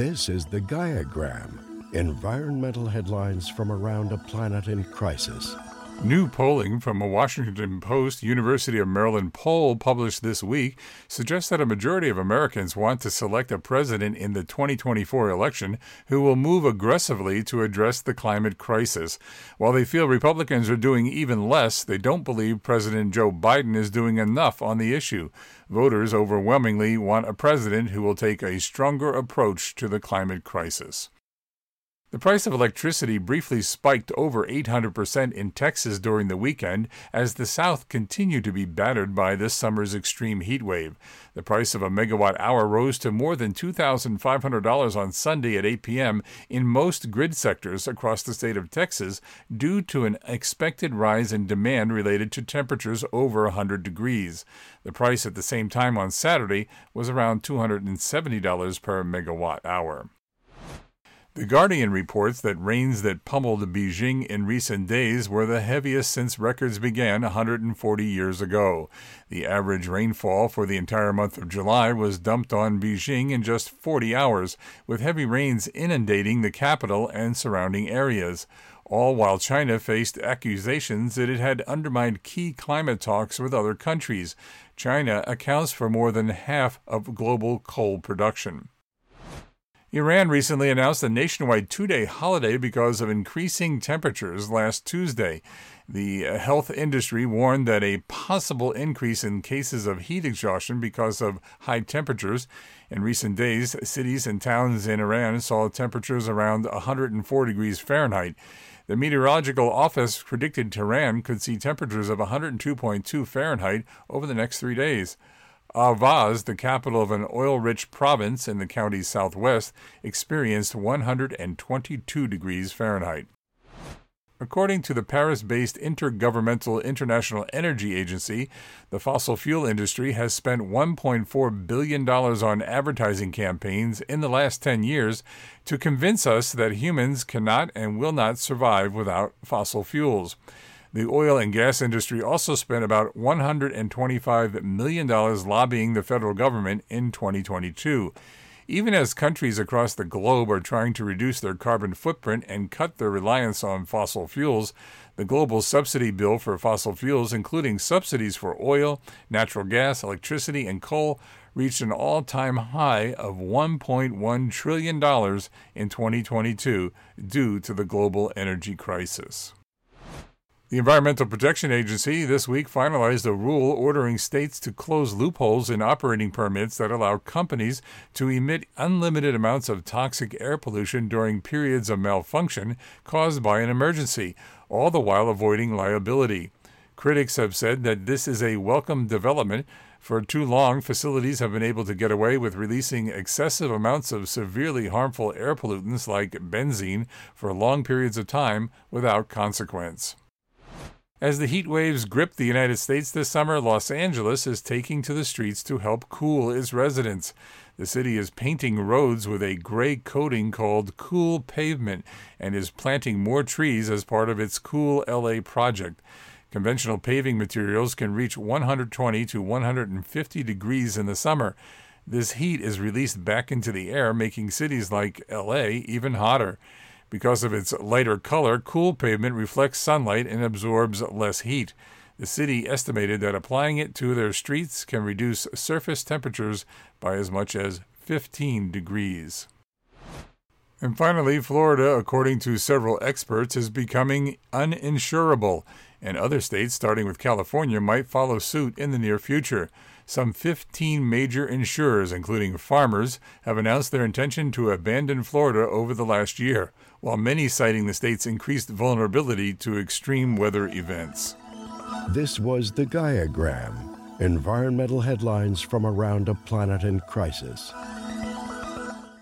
This is the Gaiagram environmental headlines from around a planet in crisis. New polling from a Washington Post University of Maryland poll published this week suggests that a majority of Americans want to select a president in the 2024 election who will move aggressively to address the climate crisis. While they feel Republicans are doing even less, they don't believe President Joe Biden is doing enough on the issue. Voters overwhelmingly want a president who will take a stronger approach to the climate crisis. The price of electricity briefly spiked over 800% in Texas during the weekend as the South continued to be battered by this summer's extreme heat wave. The price of a megawatt hour rose to more than $2,500 on Sunday at 8 p.m. in most grid sectors across the state of Texas due to an expected rise in demand related to temperatures over 100 degrees. The price at the same time on Saturday was around $270 per megawatt hour. The Guardian reports that rains that pummeled Beijing in recent days were the heaviest since records began 140 years ago. The average rainfall for the entire month of July was dumped on Beijing in just 40 hours, with heavy rains inundating the capital and surrounding areas. All while China faced accusations that it had undermined key climate talks with other countries. China accounts for more than half of global coal production. Iran recently announced a nationwide two day holiday because of increasing temperatures last Tuesday. The uh, health industry warned that a possible increase in cases of heat exhaustion because of high temperatures. In recent days, cities and towns in Iran saw temperatures around 104 degrees Fahrenheit. The meteorological office predicted Tehran could see temperatures of 102.2 Fahrenheit over the next three days. Ahvaz, the capital of an oil rich province in the county's southwest, experienced 122 degrees Fahrenheit. According to the Paris based Intergovernmental International Energy Agency, the fossil fuel industry has spent $1.4 billion on advertising campaigns in the last 10 years to convince us that humans cannot and will not survive without fossil fuels. The oil and gas industry also spent about $125 million lobbying the federal government in 2022. Even as countries across the globe are trying to reduce their carbon footprint and cut their reliance on fossil fuels, the global subsidy bill for fossil fuels, including subsidies for oil, natural gas, electricity, and coal, reached an all time high of $1.1 trillion in 2022 due to the global energy crisis. The Environmental Protection Agency this week finalized a rule ordering states to close loopholes in operating permits that allow companies to emit unlimited amounts of toxic air pollution during periods of malfunction caused by an emergency, all the while avoiding liability. Critics have said that this is a welcome development. For too long, facilities have been able to get away with releasing excessive amounts of severely harmful air pollutants like benzene for long periods of time without consequence. As the heat waves grip the United States this summer, Los Angeles is taking to the streets to help cool its residents. The city is painting roads with a gray coating called Cool Pavement and is planting more trees as part of its Cool LA project. Conventional paving materials can reach 120 to 150 degrees in the summer. This heat is released back into the air, making cities like LA even hotter. Because of its lighter color, cool pavement reflects sunlight and absorbs less heat. The city estimated that applying it to their streets can reduce surface temperatures by as much as 15 degrees. And finally, Florida, according to several experts, is becoming uninsurable, and other states, starting with California, might follow suit in the near future. Some 15 major insurers, including Farmers, have announced their intention to abandon Florida over the last year, while many citing the state's increased vulnerability to extreme weather events. This was the Gaiagram environmental headlines from around a planet in crisis.